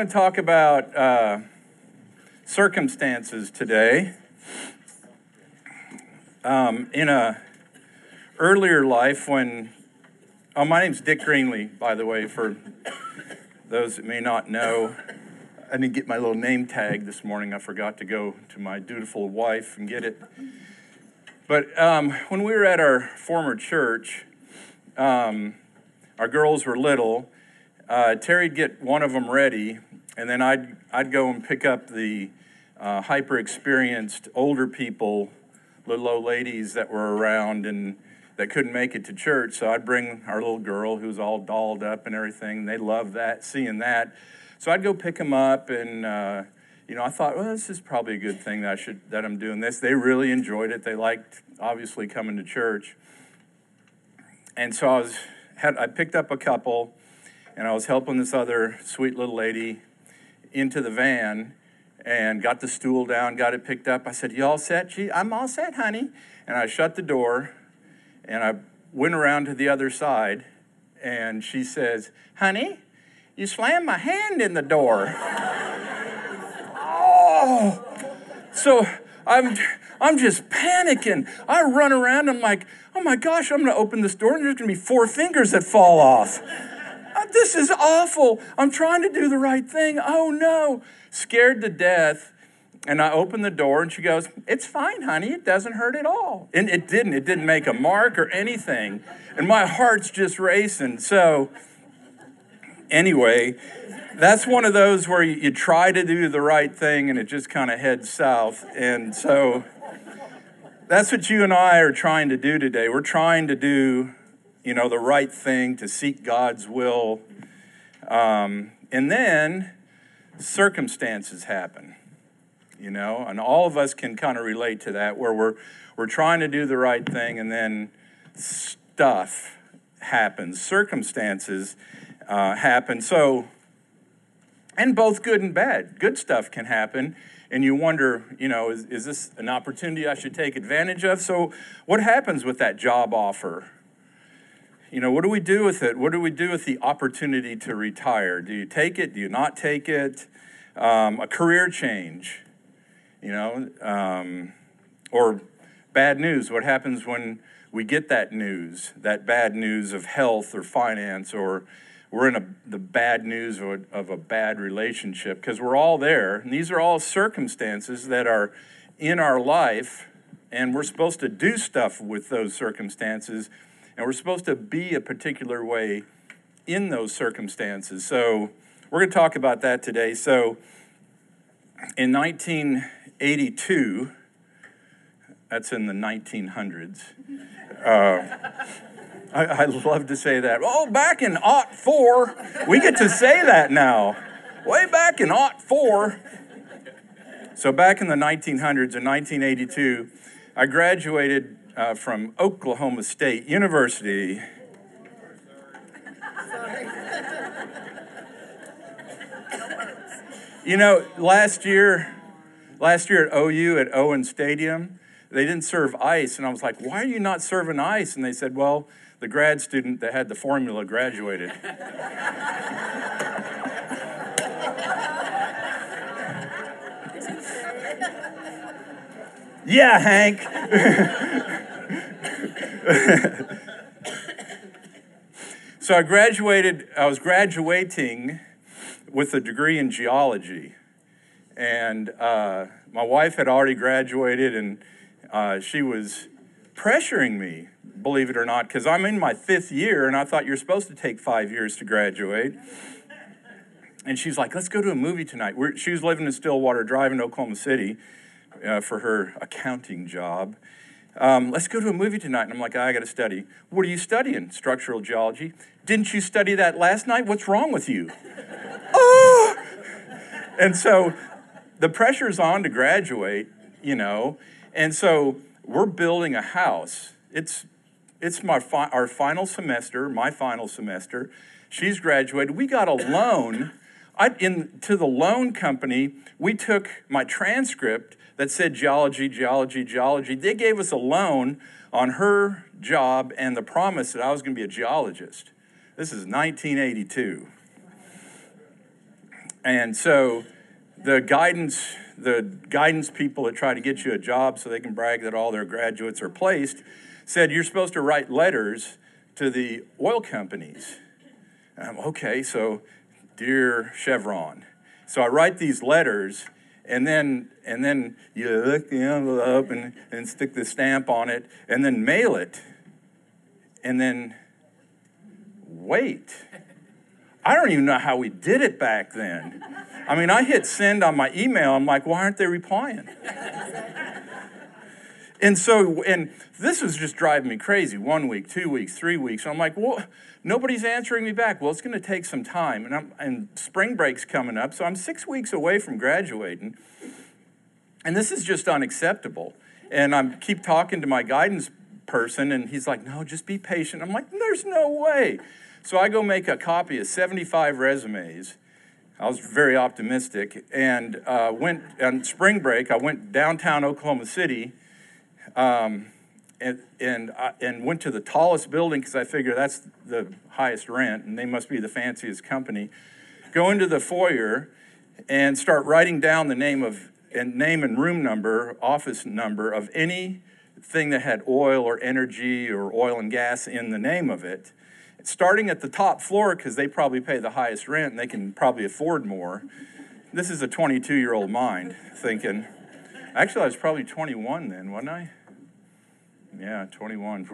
going to talk about uh, circumstances today. Um, in a earlier life, when oh, my name's Dick Greenlee, by the way, for those that may not know, I didn't get my little name tag this morning. I forgot to go to my dutiful wife and get it. But um, when we were at our former church, um, our girls were little. Uh, Terry'd get one of them ready, and then I'd, I'd go and pick up the uh, hyper experienced older people, little old ladies that were around and that couldn't make it to church. So I'd bring our little girl who's all dolled up and everything. They loved that, seeing that. So I'd go pick them up, and uh, you know, I thought, well, this is probably a good thing that I should that I'm doing this. They really enjoyed it. They liked obviously coming to church, and so I was had I picked up a couple, and I was helping this other sweet little lady into the van and got the stool down, got it picked up. I said, You all set? She, I'm all set, honey. And I shut the door and I went around to the other side and she says, Honey, you slammed my hand in the door. oh, so I'm, I'm just panicking. I run around. I'm like, oh my gosh, I'm going to open this door and there's going to be four fingers that fall off. This is awful. I'm trying to do the right thing. Oh no. Scared to death. And I open the door and she goes, It's fine, honey. It doesn't hurt at all. And it didn't. It didn't make a mark or anything. And my heart's just racing. So, anyway, that's one of those where you, you try to do the right thing and it just kind of heads south. And so, that's what you and I are trying to do today. We're trying to do you know, the right thing, to seek God's will. Um, and then circumstances happen, you know, and all of us can kind of relate to that where we're, we're trying to do the right thing and then stuff happens, circumstances uh, happen. So, and both good and bad. Good stuff can happen, and you wonder, you know, is, is this an opportunity I should take advantage of? So, what happens with that job offer? You know, what do we do with it? What do we do with the opportunity to retire? Do you take it? Do you not take it? Um, a career change, you know, um, or bad news. What happens when we get that news, that bad news of health or finance, or we're in a, the bad news of a, of a bad relationship? Because we're all there, and these are all circumstances that are in our life, and we're supposed to do stuff with those circumstances and we're supposed to be a particular way in those circumstances. So we're going to talk about that today. So in 1982, that's in the 1900s. Uh, I, I, love to say that. Oh, back in aught four, we get to say that now. Way back in aught four. So back in the 1900s, in 1982, I graduated uh, from Oklahoma State University. You know, last year, last year at OU at Owen Stadium, they didn't serve ice, and I was like, "Why are you not serving ice?" And they said, "Well, the grad student that had the formula graduated." yeah, Hank. so I graduated, I was graduating with a degree in geology. And uh, my wife had already graduated, and uh, she was pressuring me, believe it or not, because I'm in my fifth year, and I thought you're supposed to take five years to graduate. And she's like, let's go to a movie tonight. We're, she was living in Stillwater, driving to Oklahoma City uh, for her accounting job. Um, let's go to a movie tonight. And I'm like, I got to study. What are you studying? Structural geology. Didn't you study that last night? What's wrong with you? oh! And so the pressure's on to graduate, you know. And so we're building a house. It's, it's my fi- our final semester, my final semester. She's graduated. We got a loan. I, in, to the loan company, we took my transcript that said geology, geology, geology. They gave us a loan on her job and the promise that I was going to be a geologist. This is 1982. And so the guidance, the guidance people that try to get you a job so they can brag that all their graduates are placed said you're supposed to write letters to the oil companies. Okay, so dear Chevron. So I write these letters and then and then you lick the envelope and, and stick the stamp on it and then mail it and then wait. I don't even know how we did it back then. I mean i hit send on my email. I'm like why aren't they replying and so and this was just driving me crazy one week two weeks three weeks i'm like well nobody's answering me back well it's going to take some time and, I'm, and spring break's coming up so i'm six weeks away from graduating and this is just unacceptable. And I keep talking to my guidance person, and he's like, no, just be patient. I'm like, there's no way. So I go make a copy of 75 resumes. I was very optimistic and uh, went on spring break. I went downtown Oklahoma City um, and, and, uh, and went to the tallest building because I figure that's the highest rent and they must be the fanciest company. Go into the foyer and start writing down the name of and name and room number, office number of anything that had oil or energy or oil and gas in the name of it. Starting at the top floor, because they probably pay the highest rent and they can probably afford more. This is a 22 year old mind thinking, actually, I was probably 21 then, wasn't I? Yeah, 21.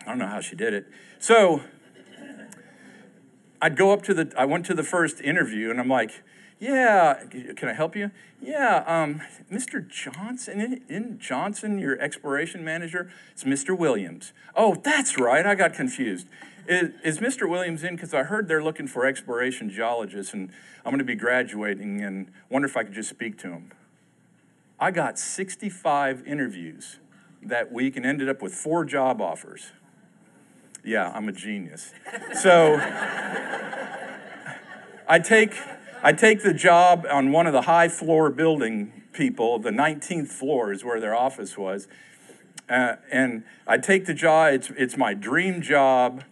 I don't know how she did it. So I'd go up to the, I went to the first interview and I'm like, yeah, can I help you? Yeah, um, Mr. Johnson, isn't Johnson your exploration manager? It's Mr. Williams. Oh, that's right, I got confused. Is, is Mr. Williams in? Because I heard they're looking for exploration geologists, and I'm going to be graduating, and wonder if I could just speak to him. I got 65 interviews that week and ended up with four job offers. Yeah, I'm a genius. So I take I take the job on one of the high floor building people, the 19th floor is where their office was. Uh, and I take the job, it's, it's my dream job.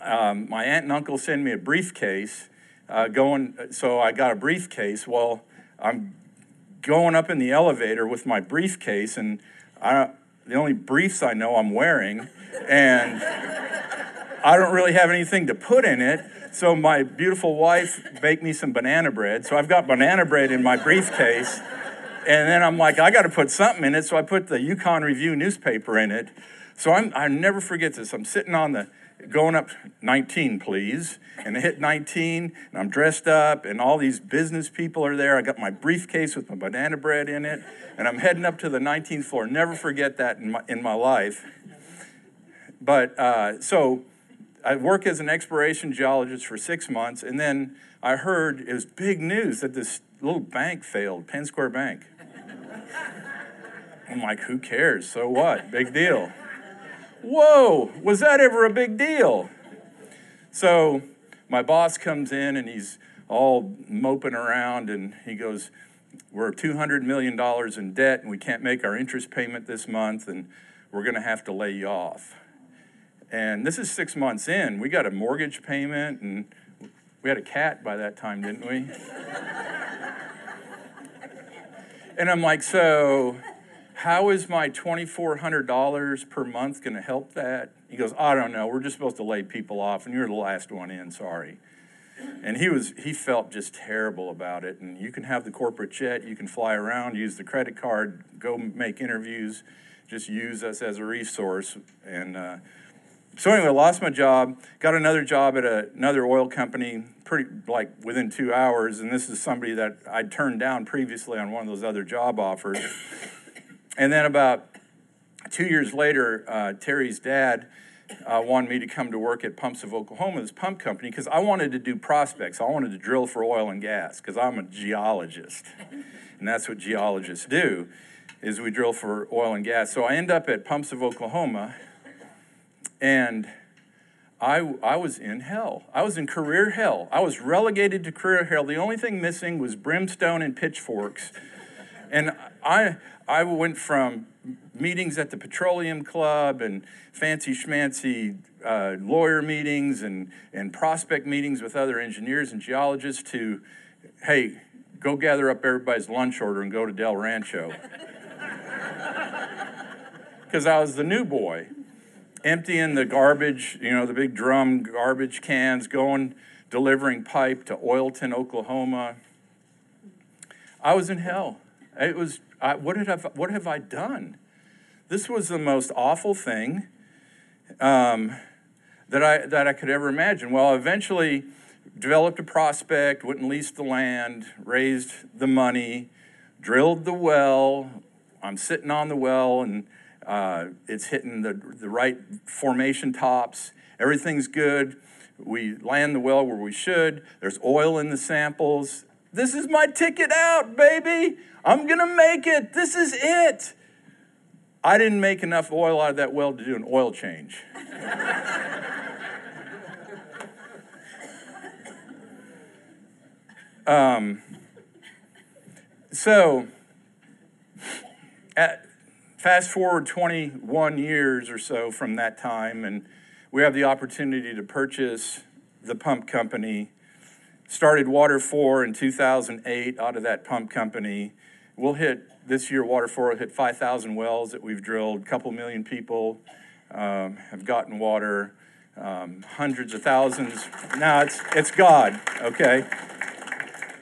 Um, my aunt and uncle send me a briefcase. Uh, going, so I got a briefcase. Well, I'm going up in the elevator with my briefcase, and I, the only briefs I know I'm wearing, and I don't really have anything to put in it. So my beautiful wife baked me some banana bread. So I've got banana bread in my briefcase. And then I'm like, I got to put something in it. So I put the Yukon Review newspaper in it. So I'm, I never forget this. I'm sitting on the, going up 19, please. And I hit 19, and I'm dressed up, and all these business people are there. I got my briefcase with my banana bread in it, and I'm heading up to the 19th floor. Never forget that in my, in my life. But uh, so I work as an exploration geologist for six months, and then I heard it was big news that this little bank failed, Penn Square Bank. I'm like, who cares? So what? Big deal. Whoa, was that ever a big deal? So my boss comes in and he's all moping around and he goes, We're $200 million in debt and we can't make our interest payment this month and we're going to have to lay you off. And this is six months in. We got a mortgage payment, and we had a cat by that time, didn't we? and I'm like, so how is my $2,400 per month going to help that? He goes, I don't know. We're just supposed to lay people off, and you're the last one in. Sorry. And he was he felt just terrible about it. And you can have the corporate jet, you can fly around, use the credit card, go make interviews, just use us as a resource. And uh, so anyway, lost my job, got another job at a, another oil company, pretty like within two hours, and this is somebody that I'd turned down previously on one of those other job offers. And then about two years later, uh, Terry's dad uh, wanted me to come to work at Pumps of Oklahoma, this pump company, because I wanted to do prospects. I wanted to drill for oil and gas because I'm a geologist, and that's what geologists do, is we drill for oil and gas. So I end up at Pumps of Oklahoma and I, I was in hell. I was in career hell. I was relegated to career hell. The only thing missing was brimstone and pitchforks. And I, I went from meetings at the Petroleum Club and fancy schmancy uh, lawyer meetings and, and prospect meetings with other engineers and geologists to, hey, go gather up everybody's lunch order and go to Del Rancho. Because I was the new boy, emptying the garbage, you know, the big drum garbage cans, going, delivering pipe to Oilton, Oklahoma. I was in hell. It was, I, what, did I, what have I done? This was the most awful thing um, that, I, that I could ever imagine. Well, eventually developed a prospect, went and leased the land, raised the money, drilled the well. I'm sitting on the well and uh, it's hitting the, the right formation tops. Everything's good. We land the well where we should. There's oil in the samples. This is my ticket out, baby. I'm going to make it. This is it. I didn't make enough oil out of that well to do an oil change. um, so, at, fast forward 21 years or so from that time, and we have the opportunity to purchase the pump company. Started Water 4 in 2008 out of that pump company. We'll hit this year, Water 4 will hit 5,000 wells that we've drilled. A couple million people um, have gotten water. Um, hundreds of thousands. Now it's it's God, okay.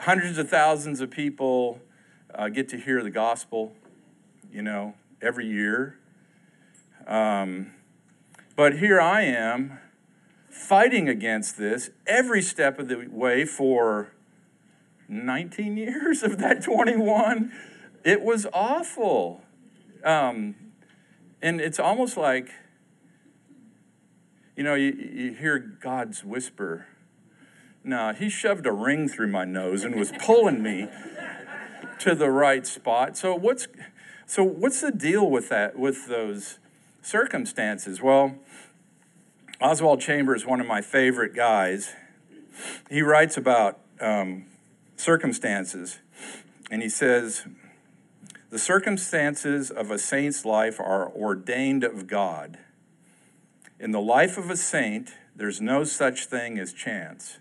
Hundreds of thousands of people uh, get to hear the gospel, you know, every year. Um, but here I am fighting against this every step of the way for 19 years of that 21. It was awful. Um, and it's almost like, you know, you, you hear God's whisper. No, he shoved a ring through my nose and was pulling me to the right spot. So what's so what's the deal with that with those circumstances? Well, Oswald Chambers, one of my favorite guys, he writes about um, circumstances, and he says the circumstances of a saint's life are ordained of God. In the life of a saint, there's no such thing as chance.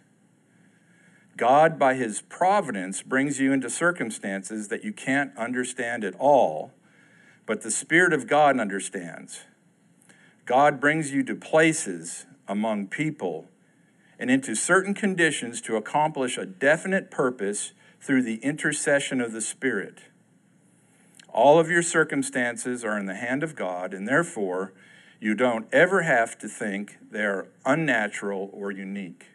God, by his providence, brings you into circumstances that you can't understand at all, but the Spirit of God understands. God brings you to places among people and into certain conditions to accomplish a definite purpose through the intercession of the Spirit. All of your circumstances are in the hand of God, and therefore, you don't ever have to think they're unnatural or unique.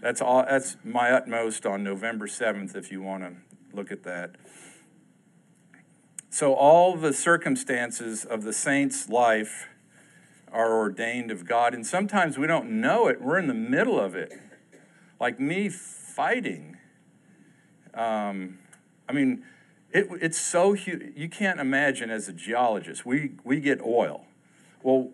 That's, all, that's my utmost on November 7th, if you want to look at that. So, all the circumstances of the saint's life are ordained of God, and sometimes we don't know it. We're in the middle of it. Like me fighting. Um, I mean, it, it's so huge. You can't imagine as a geologist, we, we get oil. Well,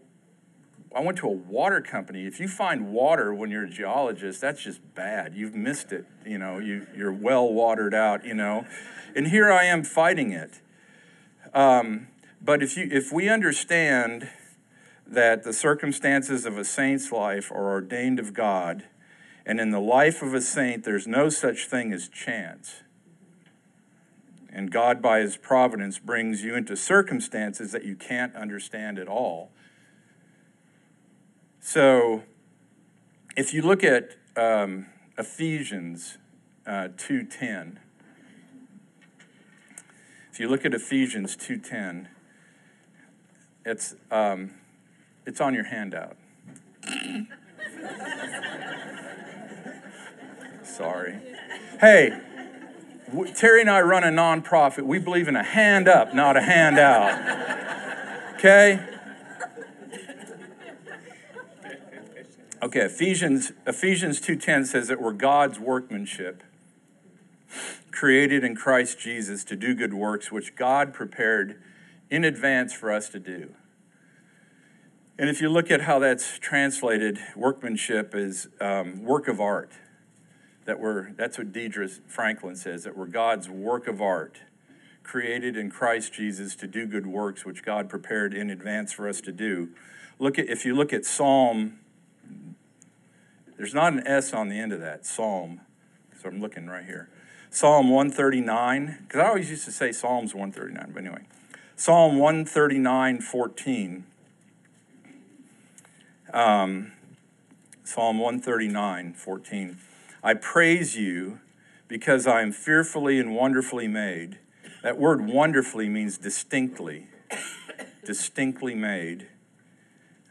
I went to a water company. If you find water when you're a geologist, that's just bad. You've missed it. You know, you, you're well watered out, you know. And here I am fighting it. Um, but if, you, if we understand that the circumstances of a saint's life are ordained of God, and in the life of a saint, there's no such thing as chance and God, by His providence, brings you into circumstances that you can't understand at all. So, if you look at um, Ephesians uh, 2.10, if you look at Ephesians 2.10, it's, um, it's on your handout. Sorry. Hey, Terry and I run a nonprofit. We believe in a hand up, not a handout. Okay? Okay, Ephesians Ephesians 2:10 says that we're God's workmanship, created in Christ Jesus to do good works which God prepared in advance for us to do. And if you look at how that's translated, workmanship is um, work of art that we're, that's what Deidre Franklin says, that we're God's work of art, created in Christ Jesus to do good works which God prepared in advance for us to do. Look at if you look at Psalm there's not an S on the end of that, Psalm. So I'm looking right here. Psalm 139, because I always used to say Psalms 139, but anyway. Psalm 139, 14. Um, Psalm 139, 14. I praise you because I am fearfully and wonderfully made. That word wonderfully means distinctly, distinctly made.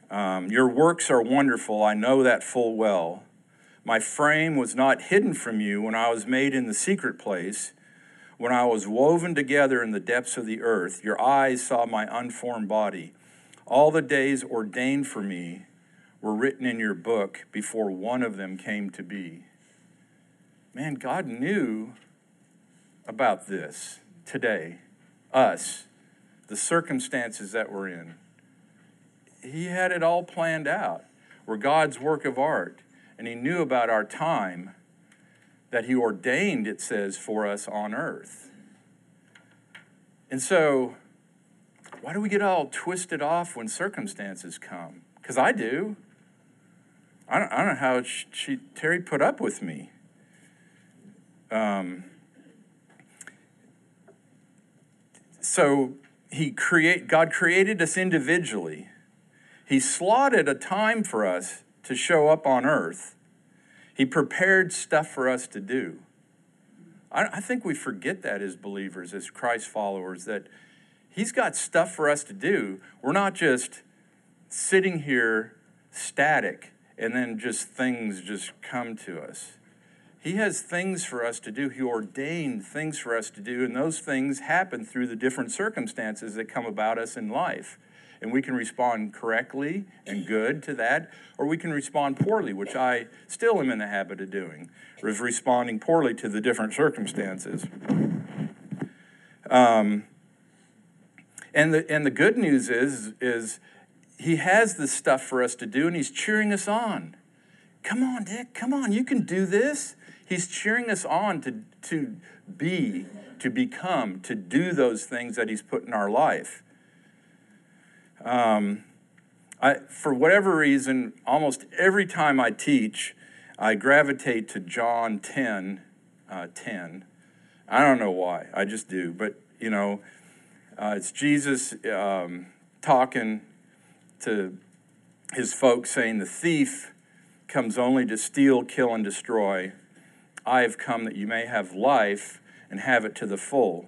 Um, your works are wonderful. I know that full well. My frame was not hidden from you when I was made in the secret place, when I was woven together in the depths of the earth. Your eyes saw my unformed body. All the days ordained for me were written in your book before one of them came to be. Man, God knew about this today, us, the circumstances that we're in. He had it all planned out. We're God's work of art, and He knew about our time that He ordained, it says, for us on earth. And so, why do we get all twisted off when circumstances come? Because I do. I don't, I don't know how she, she, Terry put up with me. Um, so he create God created us individually. He slotted a time for us to show up on earth. He prepared stuff for us to do. I, I think we forget that as believers, as Christ followers, that He's got stuff for us to do. We're not just sitting here static and then just things just come to us. He has things for us to do. He ordained things for us to do, and those things happen through the different circumstances that come about us in life. And we can respond correctly and good to that, or we can respond poorly, which I still am in the habit of doing, is responding poorly to the different circumstances. Um, and the and the good news is is he has this stuff for us to do, and he's cheering us on. Come on, Dick. Come on, you can do this. He's cheering us on to, to be, to become, to do those things that He's put in our life. Um, I, for whatever reason, almost every time I teach, I gravitate to John 10, uh, 10. I don't know why, I just do. But, you know, uh, it's Jesus um, talking to his folks saying, The thief comes only to steal, kill, and destroy. I have come that you may have life and have it to the full.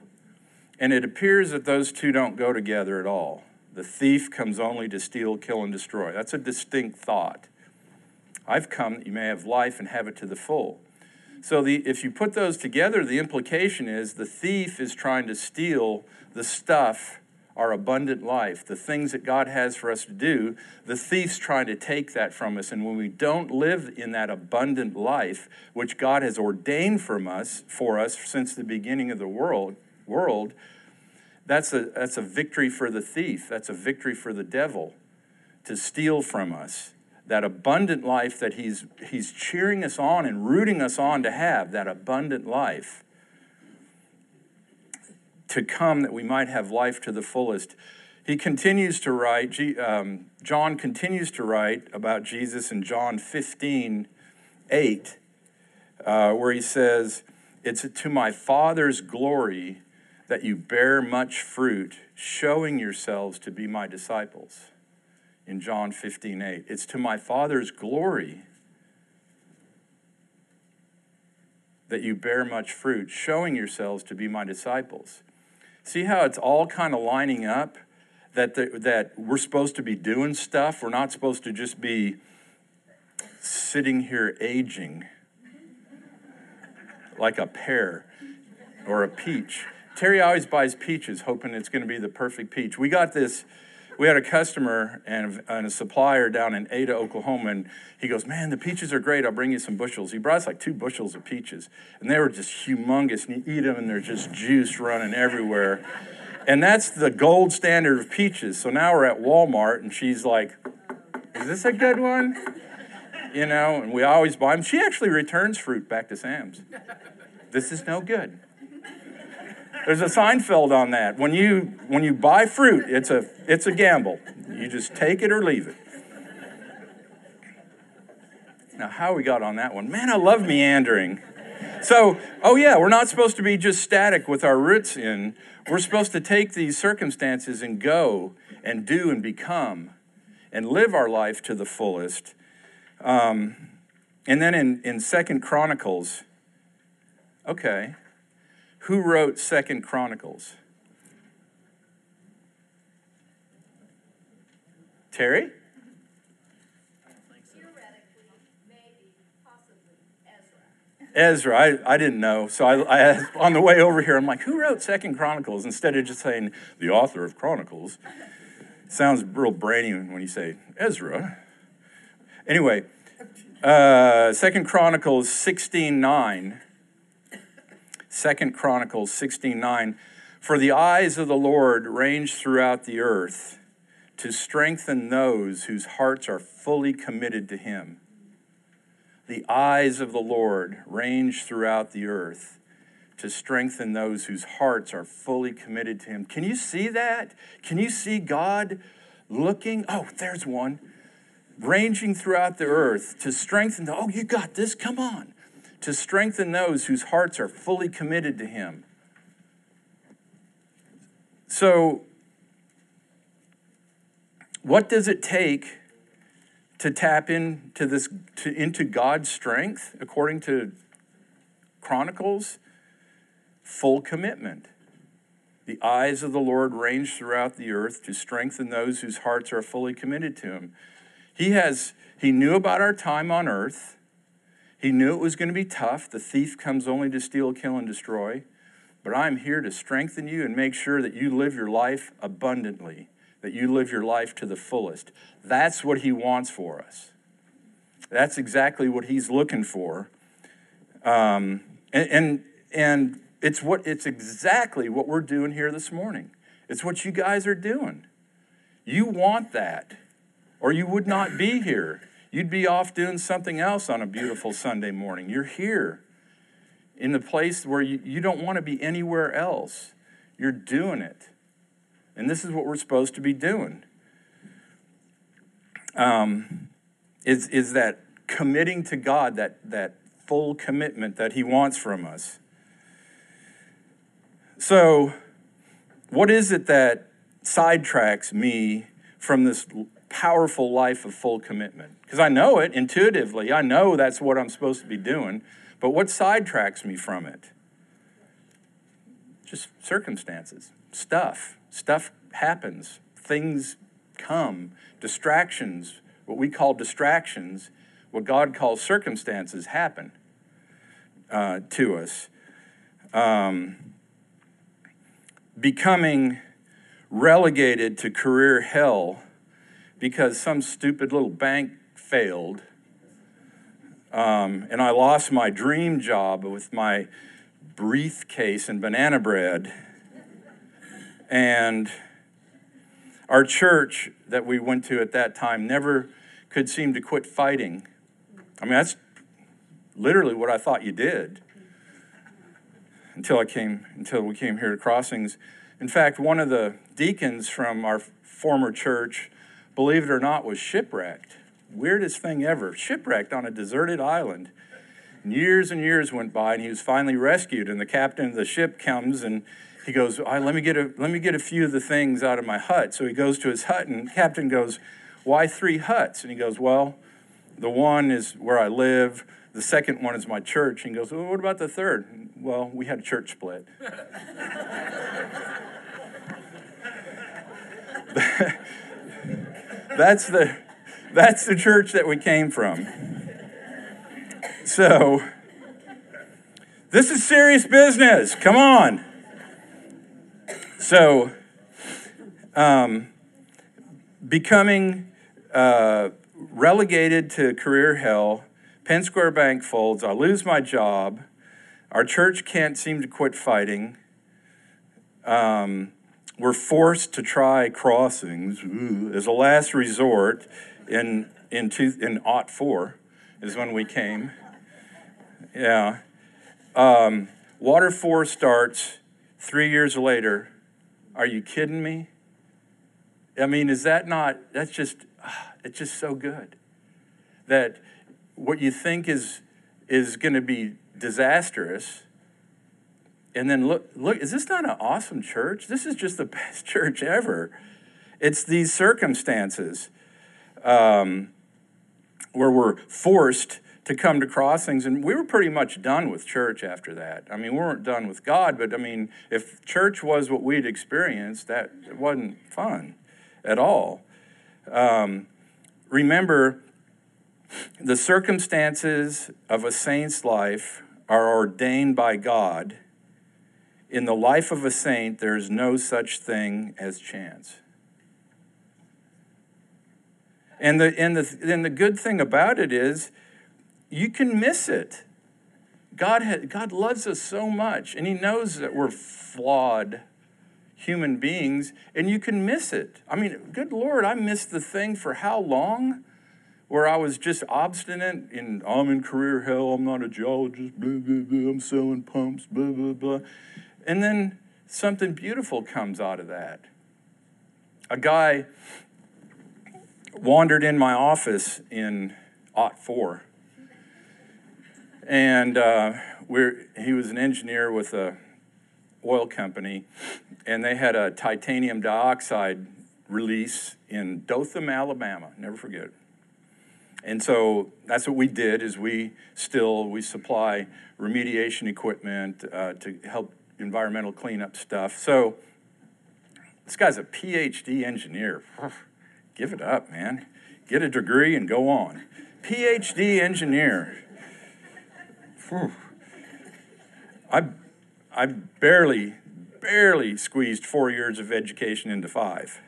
And it appears that those two don't go together at all. The thief comes only to steal, kill, and destroy. That's a distinct thought. I've come that you may have life and have it to the full. So the, if you put those together, the implication is the thief is trying to steal the stuff our abundant life, the things that God has for us to do, the thief's trying to take that from us. And when we don't live in that abundant life, which God has ordained from us for us since the beginning of the world, world, that's a that's a victory for the thief. That's a victory for the devil to steal from us. That abundant life that he's he's cheering us on and rooting us on to have, that abundant life to come that we might have life to the fullest. He continues to write, um, John continues to write about Jesus in John 15, 8, uh, where he says, It's to my Father's glory that you bear much fruit, showing yourselves to be my disciples. In John 15, 8. It's to my Father's glory that you bear much fruit, showing yourselves to be my disciples. See how it's all kind of lining up? That, the, that we're supposed to be doing stuff. We're not supposed to just be sitting here aging like a pear or a peach. Terry always buys peaches, hoping it's going to be the perfect peach. We got this we had a customer and, and a supplier down in Ada, Oklahoma, and he goes, Man, the peaches are great. I'll bring you some bushels. He brought us like two bushels of peaches, and they were just humongous. And you eat them, and there's just juice running everywhere. And that's the gold standard of peaches. So now we're at Walmart, and she's like, Is this a good one? You know, and we always buy them. She actually returns fruit back to Sam's. This is no good. There's a Seinfeld on that. When you when you buy fruit, it's a it's a gamble. You just take it or leave it. Now, how we got on that one? Man, I love meandering. So, oh yeah, we're not supposed to be just static with our roots in. We're supposed to take these circumstances and go and do and become and live our life to the fullest. Um, and then in, in Second Chronicles, okay, who wrote Second Chronicles? Terry? Ezra. Ezra, I, I didn't know. So I, I, on the way over here, I'm like, who wrote Second Chronicles? Instead of just saying the author of Chronicles. Sounds real brainy when you say Ezra. Anyway, uh, Second Chronicles 16.9. Second Chronicles 16.9. For the eyes of the Lord range throughout the earth to strengthen those whose hearts are fully committed to him the eyes of the Lord range throughout the earth to strengthen those whose hearts are fully committed to Him. Can you see that? Can you see God looking? Oh, there's one. Ranging throughout the earth to strengthen, the, oh, you got this, come on. To strengthen those whose hearts are fully committed to Him. So, what does it take to tap into this to, into God's strength according to Chronicles? Full commitment. The eyes of the Lord range throughout the earth to strengthen those whose hearts are fully committed to him. He has he knew about our time on earth he knew it was going to be tough the thief comes only to steal kill and destroy but I'm here to strengthen you and make sure that you live your life abundantly that you live your life to the fullest. That's what He wants for us. That's exactly what He's looking for. Um, and, and, and it's, what, it's exactly what we're doing here this morning. It's what you guys are doing. You want that, or you would not be here. You'd be off doing something else on a beautiful Sunday morning. You're here in the place where you, you don't want to be anywhere else. You're doing it. And this is what we're supposed to be doing. Um, is, is that committing to God, that, that full commitment that He wants from us. So, what is it that sidetracks me from this powerful life of full commitment? Because I know it intuitively, I know that's what I'm supposed to be doing, but what sidetracks me from it? Just circumstances, stuff. Stuff happens, things come, distractions, what we call distractions, what God calls circumstances happen uh, to us. Um, becoming relegated to career hell because some stupid little bank failed. Um, and I lost my dream job with my briefcase and banana bread and our church that we went to at that time never could seem to quit fighting. I mean, that's literally what I thought you did until I came until we came here to Crossings. In fact, one of the deacons from our former church, believe it or not, was shipwrecked. Weirdest thing ever. Shipwrecked on a deserted island. And years and years went by, and he was finally rescued. And the captain of the ship comes and he goes, right, let me get a let me get a few of the things out of my hut. So he goes to his hut, and captain goes, why three huts? And he goes, well, the one is where I live. The second one is my church. And he goes, well, what about the third? Well, we had a church split. that's the that's the church that we came from. So this is serious business. Come on. So, um, becoming uh, relegated to career hell, Penn Square Bank folds, I lose my job, our church can't seem to quit fighting. Um, we're forced to try crossings as a last resort in in two, in aught four is when we came. Yeah. Um, water four starts Three years later, are you kidding me? I mean, is that not, that's just, ah, it's just so good. That what you think is, is going to be disastrous, and then look, look, is this not an awesome church? This is just the best church ever. It's these circumstances um, where we're forced to come to crossings, and we were pretty much done with church after that. I mean, we weren't done with God, but I mean, if church was what we'd experienced, that wasn't fun at all. Um, remember, the circumstances of a saint's life are ordained by God. In the life of a saint, there is no such thing as chance. And the, and, the, and the good thing about it is, you can miss it. God, ha- God loves us so much, and He knows that we're flawed human beings, and you can miss it. I mean, good Lord, I missed the thing for how long? Where I was just obstinate in, I'm in career hell, I'm not a geologist, blah, blah, blah, I'm selling pumps, blah, blah, blah. And then something beautiful comes out of that. A guy wandered in my office in Ot 4 and uh, we're, he was an engineer with a oil company, and they had a titanium dioxide release in Dothan, Alabama. Never forget. And so that's what we did is we still we supply remediation equipment uh, to help environmental cleanup stuff. So this guy's a PhD engineer. Give it up, man. Get a degree and go on. PhD engineer. I, I barely, barely squeezed four years of education into five.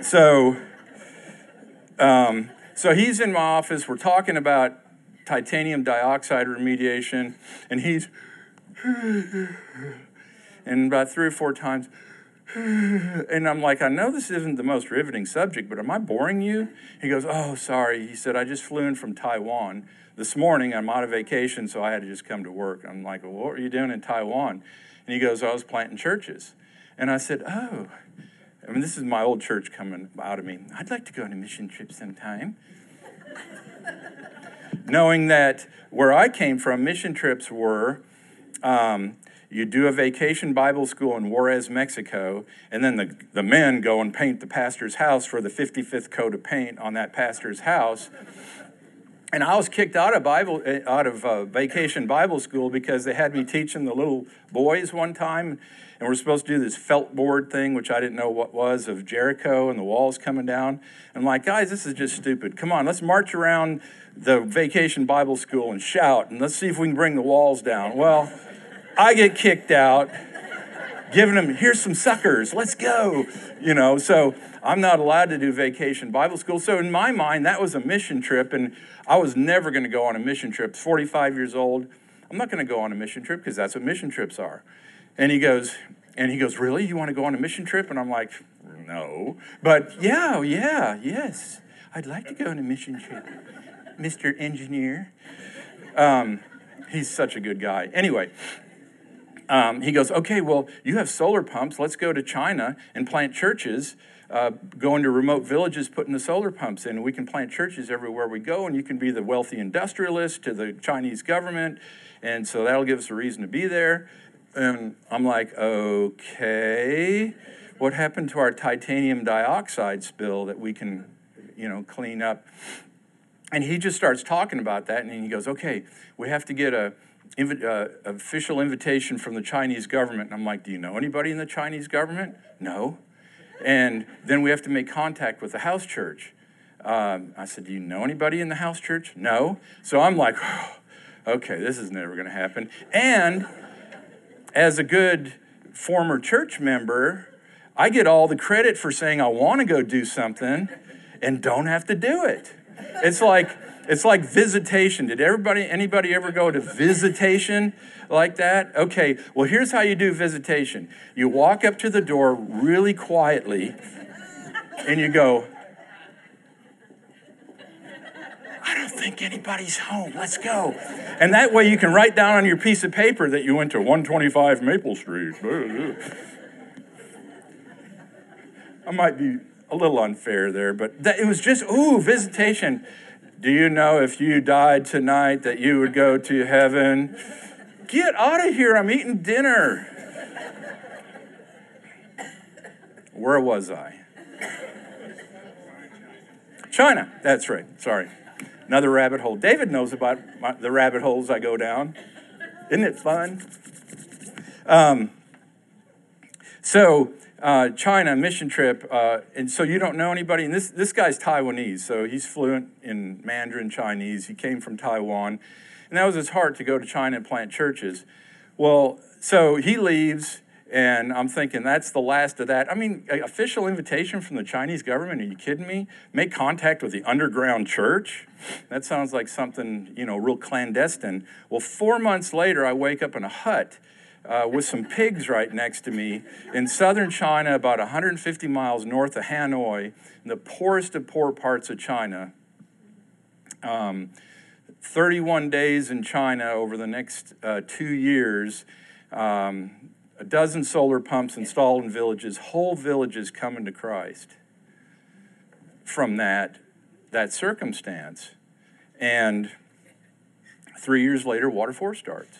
So, um, so he's in my office. We're talking about titanium dioxide remediation, and he's, and about three or four times, and I'm like, I know this isn't the most riveting subject, but am I boring you? He goes, Oh, sorry. He said, I just flew in from Taiwan this morning I'm out of vacation, so I had to just come to work. I'm like, well, what were you doing in Taiwan? And he goes, I was planting churches. And I said, oh, I mean, this is my old church coming out of me. I'd like to go on a mission trip sometime. Knowing that where I came from, mission trips were um, you do a vacation Bible school in Juarez, Mexico, and then the, the men go and paint the pastor's house for the 55th coat of paint on that pastor's house and I was kicked out of Bible eh, out of uh, vacation Bible school because they had me teaching the little boys one time, and we're supposed to do this felt board thing, which I didn't know what was of Jericho and the walls coming down. I'm like, guys, this is just stupid. Come on, let's march around the vacation Bible school and shout, and let's see if we can bring the walls down. Well, I get kicked out, giving them here's some suckers, let's go, you know. So I'm not allowed to do vacation Bible school. So in my mind, that was a mission trip, and I was never going to go on a mission trip. 45 years old. I'm not going to go on a mission trip because that's what mission trips are. And he goes, and he goes, really? You want to go on a mission trip? And I'm like, no. But yeah, yeah, yes. I'd like to go on a mission trip, Mr. Engineer. Um, he's such a good guy. Anyway, um, he goes, okay, well, you have solar pumps. Let's go to China and plant churches uh, going to remote villages, putting the solar pumps in. We can plant churches everywhere we go, and you can be the wealthy industrialist to the Chinese government. And so that'll give us a reason to be there. And I'm like, okay, what happened to our titanium dioxide spill that we can, you know, clean up? And he just starts talking about that, and he goes, okay, we have to get a, invi- uh, official invitation from the Chinese government. And I'm like, do you know anybody in the Chinese government? No. And then we have to make contact with the house church. Um, I said, Do you know anybody in the house church? No. So I'm like, oh, Okay, this is never going to happen. And as a good former church member, I get all the credit for saying I want to go do something and don't have to do it. It's like it's like visitation. Did everybody anybody ever go to visitation? like that? Okay, well, here's how you do visitation you walk up to the door really quietly and you go, I don't think anybody's home. Let's go. And that way you can write down on your piece of paper that you went to 125 Maple Street. I might be a little unfair there, but that, it was just, ooh, visitation. Do you know if you died tonight that you would go to heaven? Get out of here, I'm eating dinner. Where was I? China, that's right, sorry. Another rabbit hole. David knows about my, the rabbit holes I go down. Isn't it fun? Um, so, uh, China mission trip, uh, and so you don't know anybody. And this this guy's Taiwanese, so he's fluent in Mandarin Chinese. He came from Taiwan, and that was his heart to go to China and plant churches. Well, so he leaves, and I'm thinking that's the last of that. I mean, official invitation from the Chinese government? Are you kidding me? Make contact with the underground church? That sounds like something, you know, real clandestine. Well, four months later, I wake up in a hut uh, with some pigs right next to me in southern China, about 150 miles north of Hanoi, in the poorest of poor parts of China. Um, 31 days in China over the next uh, two years. Um, a dozen solar pumps installed in villages, whole villages coming to Christ from that, that circumstance. And three years later, Water 4 starts.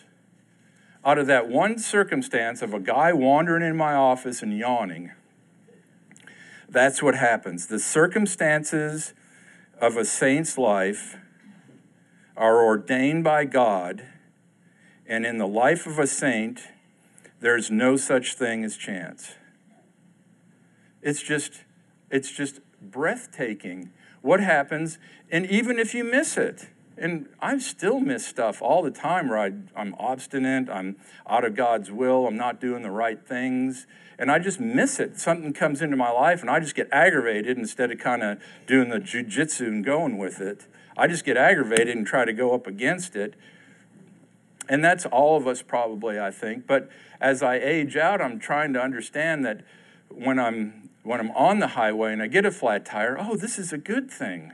Out of that one circumstance of a guy wandering in my office and yawning, that's what happens. The circumstances of a saint's life are ordained by God, and in the life of a saint, there's no such thing as chance. It's just, it's just breathtaking what happens, and even if you miss it, and I still miss stuff all the time where I, I'm obstinate, I'm out of God's will, I'm not doing the right things, and I just miss it. Something comes into my life, and I just get aggravated instead of kind of doing the jujitsu and going with it. I just get aggravated and try to go up against it. And that's all of us, probably, I think. But as I age out, I'm trying to understand that when I'm when I'm on the highway and I get a flat tire, oh, this is a good thing.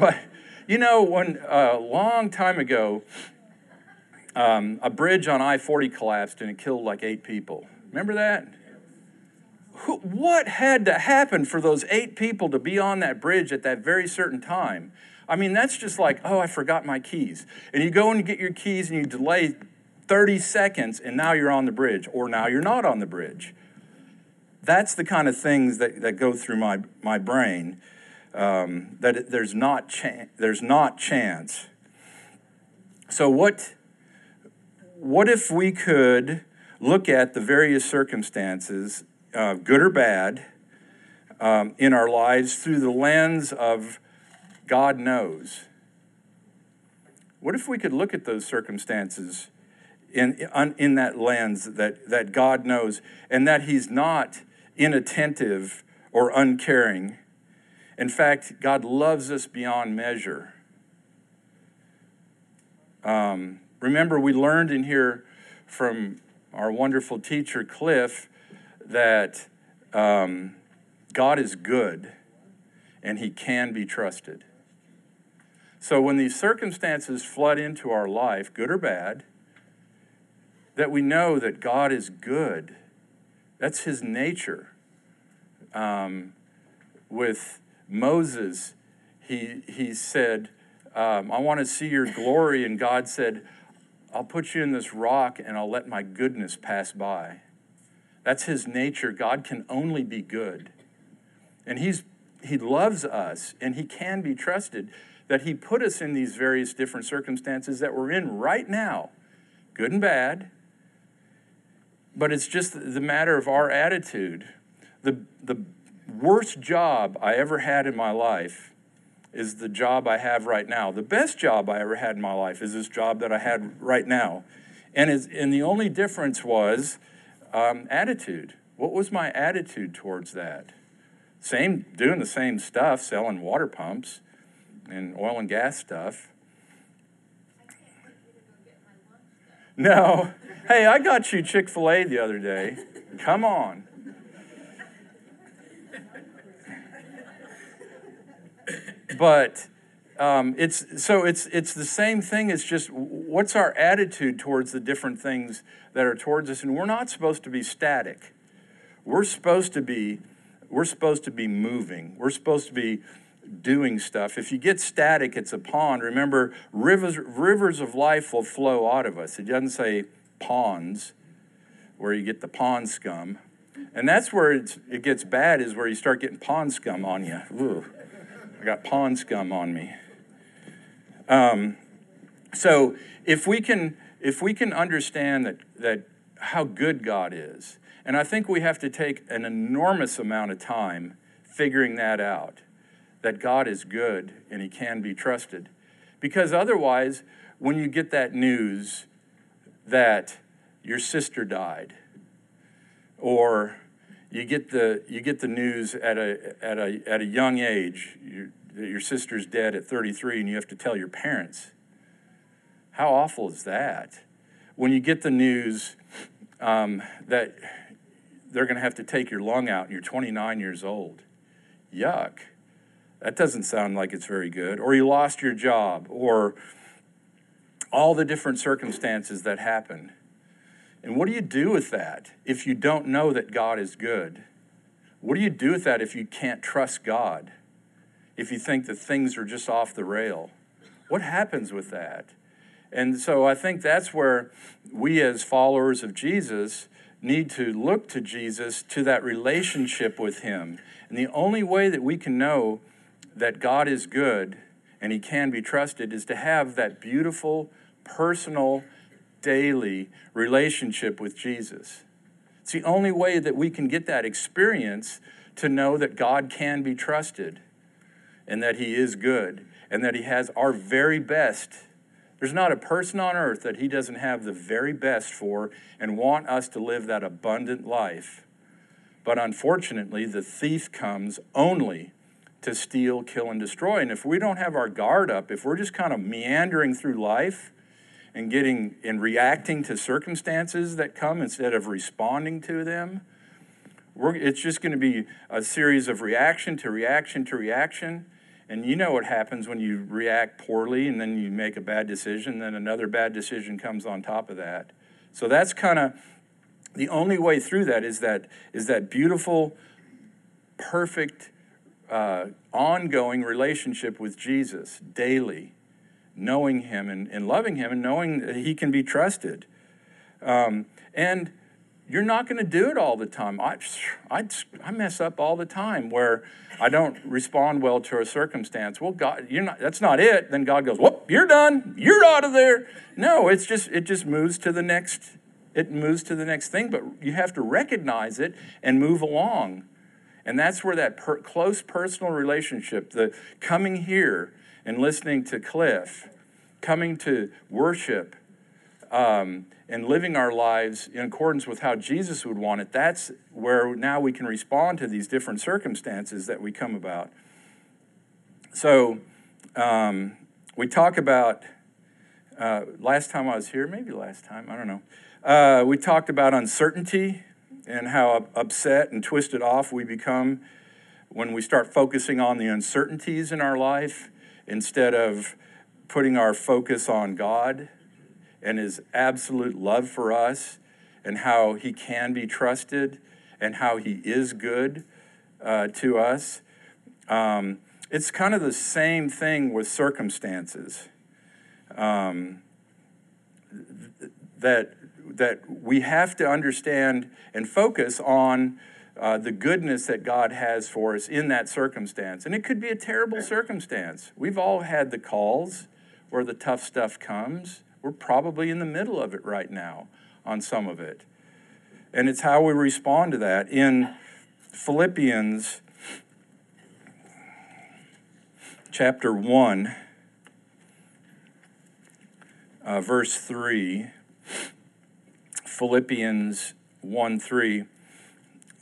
But you know, when a uh, long time ago, um, a bridge on I 40 collapsed and it killed like eight people. Remember that? Who, what had to happen for those eight people to be on that bridge at that very certain time? I mean, that's just like, oh, I forgot my keys. And you go and get your keys and you delay 30 seconds and now you're on the bridge, or now you're not on the bridge. That's the kind of things that, that go through my, my brain. Um, that there's not there's not chance. So what what if we could look at the various circumstances, uh, good or bad, um, in our lives through the lens of God knows. What if we could look at those circumstances in, in that lens that, that God knows and that He's not inattentive or uncaring? In fact, God loves us beyond measure. Um, remember, we learned in here from our wonderful teacher, Cliff, that um, God is good and He can be trusted. So when these circumstances flood into our life, good or bad, that we know that God is good. That's his nature. Um, with Moses, he, he said, um, I want to see your glory. And God said, I'll put you in this rock and I'll let my goodness pass by. That's his nature. God can only be good. And he's, he loves us and he can be trusted that He put us in these various different circumstances that we're in right now, good and bad. But it's just the matter of our attitude. The, the worst job I ever had in my life is the job I have right now. The best job I ever had in my life is this job that I had right now. And, and the only difference was um, attitude. What was my attitude towards that? Same, doing the same stuff, selling water pumps and oil and gas stuff. No. Hey, I got you Chick fil A the other day. Come on. But um, it's so it's it's the same thing. It's just what's our attitude towards the different things that are towards us, and we're not supposed to be static. We're supposed to be we're supposed to be moving. We're supposed to be doing stuff. If you get static, it's a pond. Remember, rivers rivers of life will flow out of us. It doesn't say ponds, where you get the pond scum, and that's where it gets bad. Is where you start getting pond scum on you. Ooh, I got pond scum on me. Um, so if we can if we can understand that that how good God is, and I think we have to take an enormous amount of time figuring that out, that God is good and He can be trusted, because otherwise, when you get that news that your sister died, or you get the you get the news at a at a at a young age that your sister's dead at 33 and you have to tell your parents. How awful is that? When you get the news um, that they're going to have to take your lung out and you're 29 years old. Yuck. That doesn't sound like it's very good. Or you lost your job, or all the different circumstances that happen. And what do you do with that if you don't know that God is good? What do you do with that if you can't trust God? if you think that things are just off the rail. What happens with that? And so I think that's where we, as followers of Jesus, need to look to Jesus, to that relationship with Him. And the only way that we can know that God is good and He can be trusted is to have that beautiful, personal, daily relationship with Jesus. It's the only way that we can get that experience to know that God can be trusted and that He is good and that He has our very best. There's not a person on earth that He doesn't have the very best for and want us to live that abundant life. But unfortunately, the thief comes only to steal, kill, and destroy. And if we don't have our guard up, if we're just kind of meandering through life and getting and reacting to circumstances that come instead of responding to them, it's just going to be a series of reaction to reaction to reaction. And you know what happens when you react poorly and then you make a bad decision, then another bad decision comes on top of that. So that's kind of the only way through that is that is that beautiful, perfect, uh, ongoing relationship with Jesus daily, knowing Him and, and loving Him and knowing that He can be trusted. Um, and you're not going to do it all the time. I, I, I mess up all the time where I don't respond well to a circumstance. Well, God, you're not, that's not it. Then God goes, whoop, you're done. You're out of there. No, it's just, it just moves to the next, it moves to the next thing, but you have to recognize it and move along. And that's where that per, close personal relationship, the coming here and listening to Cliff, coming to worship, um, and living our lives in accordance with how Jesus would want it, that's where now we can respond to these different circumstances that we come about. So um, we talk about, uh, last time I was here, maybe last time, I don't know. Uh, we talked about uncertainty and how upset and twisted off we become when we start focusing on the uncertainties in our life instead of putting our focus on God and his absolute love for us and how he can be trusted and how he is good uh, to us. Um, it's kind of the same thing with circumstances. Um, that that we have to understand and focus on uh, the goodness that God has for us in that circumstance. And it could be a terrible circumstance. We've all had the calls where the tough stuff comes. We're probably in the middle of it right now on some of it. And it's how we respond to that. In Philippians chapter 1, uh, verse 3, Philippians 1 3,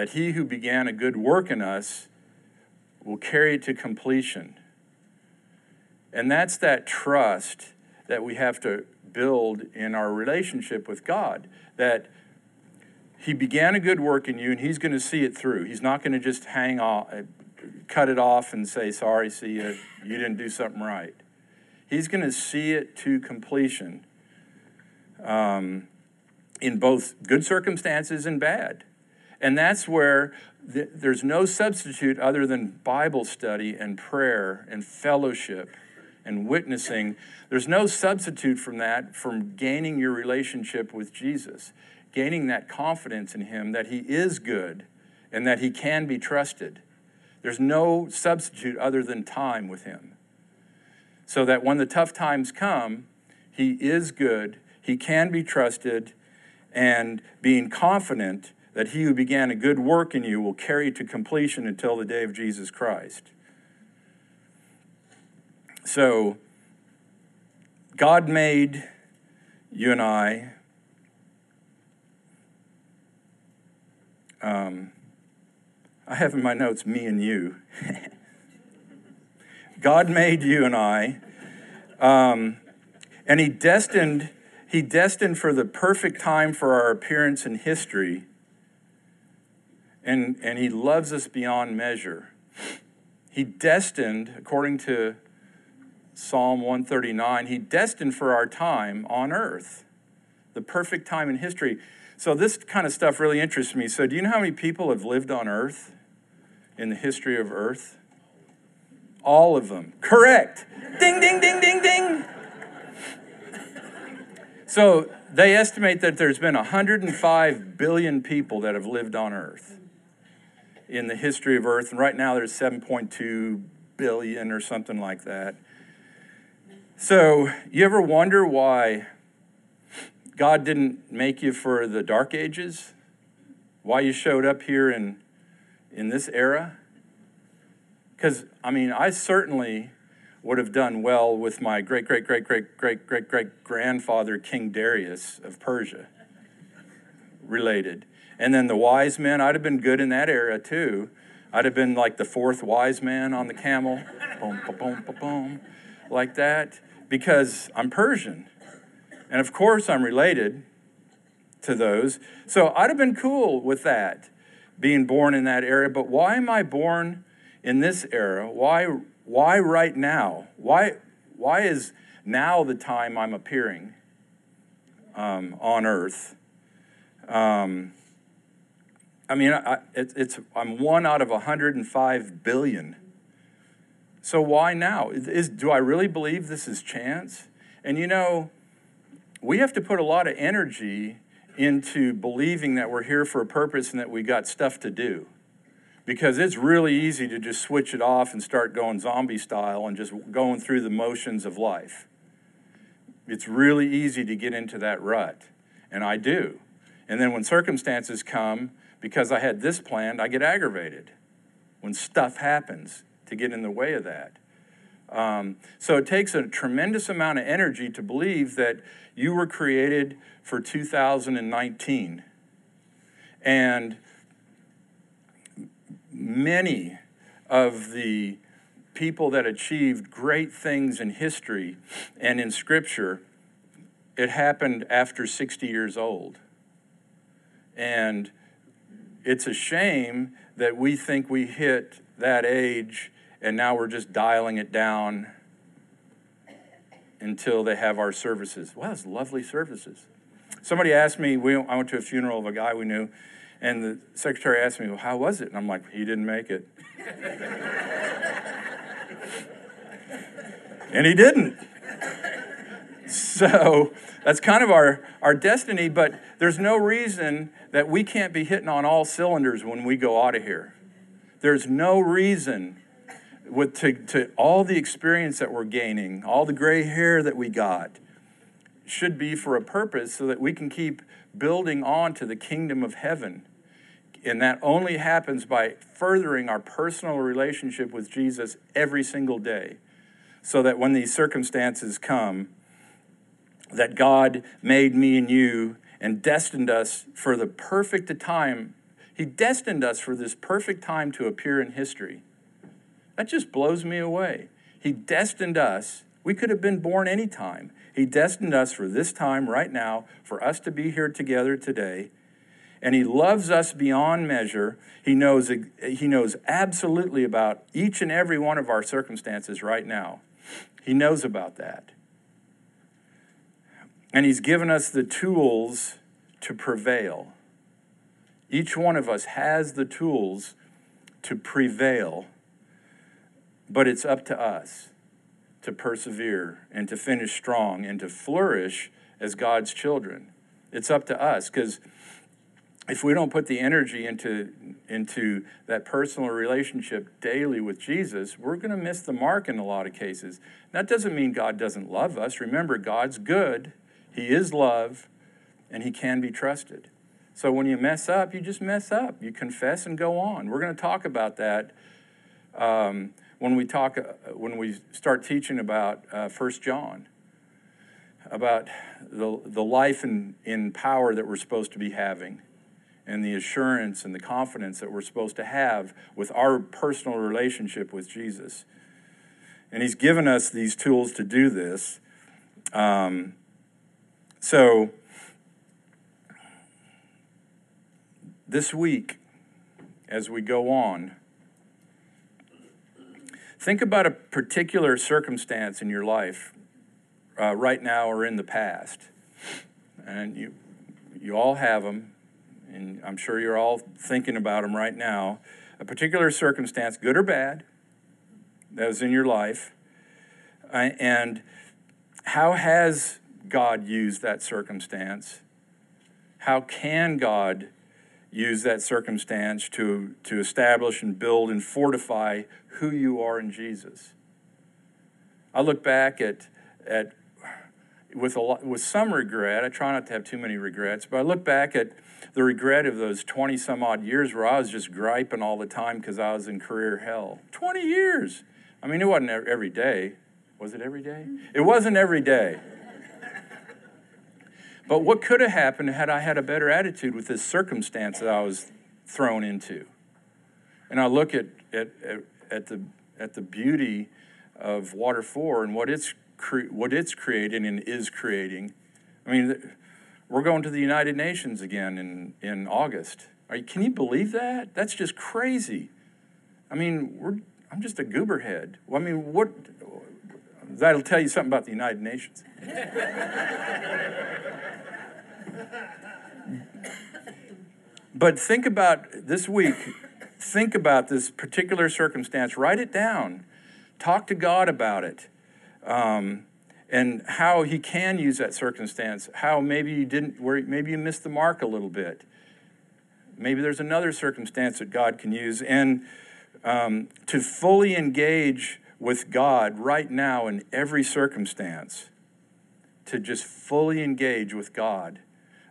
That he who began a good work in us will carry it to completion. And that's that trust that we have to build in our relationship with God. That he began a good work in you and he's going to see it through. He's not going to just hang off, cut it off and say, sorry, see you, you didn't do something right. He's going to see it to completion um, in both good circumstances and bad. And that's where th- there's no substitute other than Bible study and prayer and fellowship and witnessing. There's no substitute from that from gaining your relationship with Jesus gaining that confidence in Him that He is good and that He can be trusted. There's no substitute other than time with Him. So that when the tough times come, He is good, He can be trusted, and being confident that He who began a good work in you will carry to completion until the day of Jesus Christ. So, God made you and I Um, I have in my notes me and you. God made you and I, um, and He destined He destined for the perfect time for our appearance in history, and and He loves us beyond measure. He destined, according to Psalm 139, He destined for our time on earth, the perfect time in history. So this kind of stuff really interests me. So do you know how many people have lived on earth in the history of earth? All of them. Correct. ding, ding, ding, ding, ding. So they estimate that there's been 105 billion people that have lived on earth in the history of earth. And right now there's 7.2 billion or something like that. So you ever wonder why God didn't make you for the dark ages? Why you showed up here in, in this era? Because, I mean, I certainly would have done well with my great, great, great, great, great, great, great grandfather, King Darius of Persia, related. And then the wise men, I'd have been good in that era too. I'd have been like the fourth wise man on the camel, boom, boom, boom, boom, boom, like that, because I'm Persian. And of course, I'm related to those. So I'd have been cool with that, being born in that era. But why am I born in this era? Why, why right now? Why, why is now the time I'm appearing um, on earth? Um, I mean, I, it, it's, I'm one out of 105 billion. So why now? Is, do I really believe this is chance? And you know, we have to put a lot of energy into believing that we're here for a purpose and that we got stuff to do. Because it's really easy to just switch it off and start going zombie style and just going through the motions of life. It's really easy to get into that rut, and I do. And then when circumstances come, because I had this planned, I get aggravated when stuff happens to get in the way of that. Um, so it takes a tremendous amount of energy to believe that you were created for 2019. And many of the people that achieved great things in history and in scripture, it happened after 60 years old. And it's a shame that we think we hit that age and now we're just dialing it down until they have our services. Wow, it's lovely services. Somebody asked me, we, I went to a funeral of a guy we knew, and the secretary asked me, well, how was it? And I'm like, he didn't make it. and he didn't. So that's kind of our, our destiny, but there's no reason that we can't be hitting on all cylinders when we go out of here. There's no reason with to, to all the experience that we're gaining, all the gray hair that we got, should be for a purpose so that we can keep building on to the kingdom of heaven and that only happens by furthering our personal relationship with Jesus every single day. So that when these circumstances come, that God made me and you and destined us for the perfect time. He destined us for this perfect time to appear in history. That just blows me away. He destined us. We could have been born anytime. He destined us for this time right now, for us to be here together today. And he loves us beyond measure. He knows, he knows absolutely about each and every one of our circumstances right now. He knows about that. And He's given us the tools to prevail. Each one of us has the tools to prevail, but it's up to us to persevere and to finish strong and to flourish as God's children. It's up to us because if we don't put the energy into, into that personal relationship daily with Jesus, we're going to miss the mark in a lot of cases. That doesn't mean God doesn't love us. Remember, God's good, He is love, and He can be trusted. So when you mess up, you just mess up. You confess and go on. We're going to talk about that um, when we talk uh, when we start teaching about uh, First John, about the the life and in power that we're supposed to be having and the assurance and the confidence that we're supposed to have with our personal relationship with Jesus. And He's given us these tools to do this. Um, so, this week, as we go on, think about a particular circumstance in your life uh, right now or in the past. And you, you all have them and I'm sure you're all thinking about them right now, a particular circumstance, good or bad, that was in your life, uh, and how has God used that circumstance? How can God use that circumstance to, to establish and build and fortify who you are in Jesus? I look back at, at with, a lot, with some regret. I try not to have too many regrets, but I look back at the regret of those 20 some odd years where I was just griping all the time because I was in career hell. 20 years. I mean, it wasn't every day. Was it every day? It wasn't every day. But what could have happened had I had a better attitude with this circumstance that I was thrown into? And I look at, at, at, at the, at the beauty of Water 4 and what it's, cre- what it's creating and is creating. I mean, we're going to the United Nations again in, in August. You, can you believe that? That's just crazy. I mean, we're, I'm just a gooberhead. Well, I mean, what? That'll tell you something about the United Nations. but think about this week, think about this particular circumstance, write it down, talk to God about it. Um, and how he can use that circumstance, how maybe you didn't, where maybe you missed the mark a little bit. Maybe there's another circumstance that God can use. And um, to fully engage with God right now in every circumstance, to just fully engage with God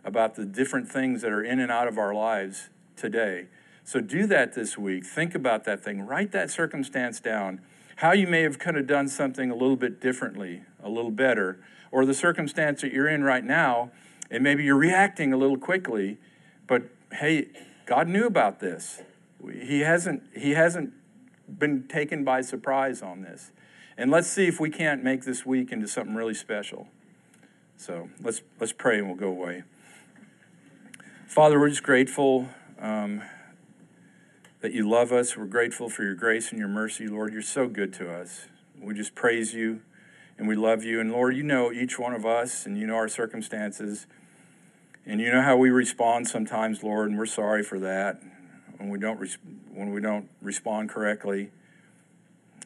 about the different things that are in and out of our lives today. So do that this week. Think about that thing. Write that circumstance down how you may have kind of done something a little bit differently, a little better, or the circumstance that you're in right now, and maybe you're reacting a little quickly, but hey, God knew about this. He hasn't, he hasn't been taken by surprise on this. And let's see if we can't make this week into something really special. So let's, let's pray and we'll go away. Father, we're just grateful. Um, that you love us. We're grateful for your grace and your mercy, Lord. You're so good to us. We just praise you and we love you. And Lord, you know each one of us and you know our circumstances. And you know how we respond sometimes, Lord, and we're sorry for that when we don't, res- when we don't respond correctly.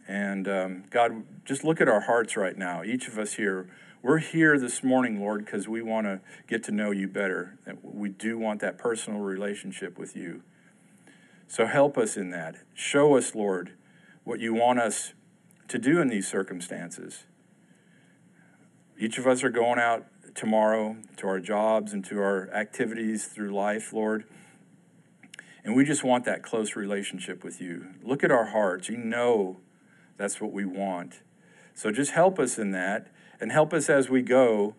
And um, God, just look at our hearts right now. Each of us here, we're here this morning, Lord, because we want to get to know you better. We do want that personal relationship with you. So help us in that. Show us, Lord, what you want us to do in these circumstances. Each of us are going out tomorrow to our jobs and to our activities through life, Lord. And we just want that close relationship with you. Look at our hearts. You know that's what we want. So just help us in that and help us as we go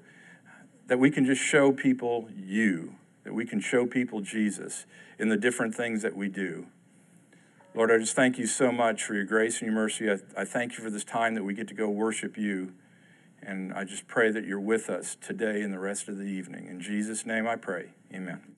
that we can just show people you, that we can show people Jesus in the different things that we do. Lord, I just thank you so much for your grace and your mercy. I, I thank you for this time that we get to go worship you. And I just pray that you're with us today and the rest of the evening. In Jesus' name I pray. Amen.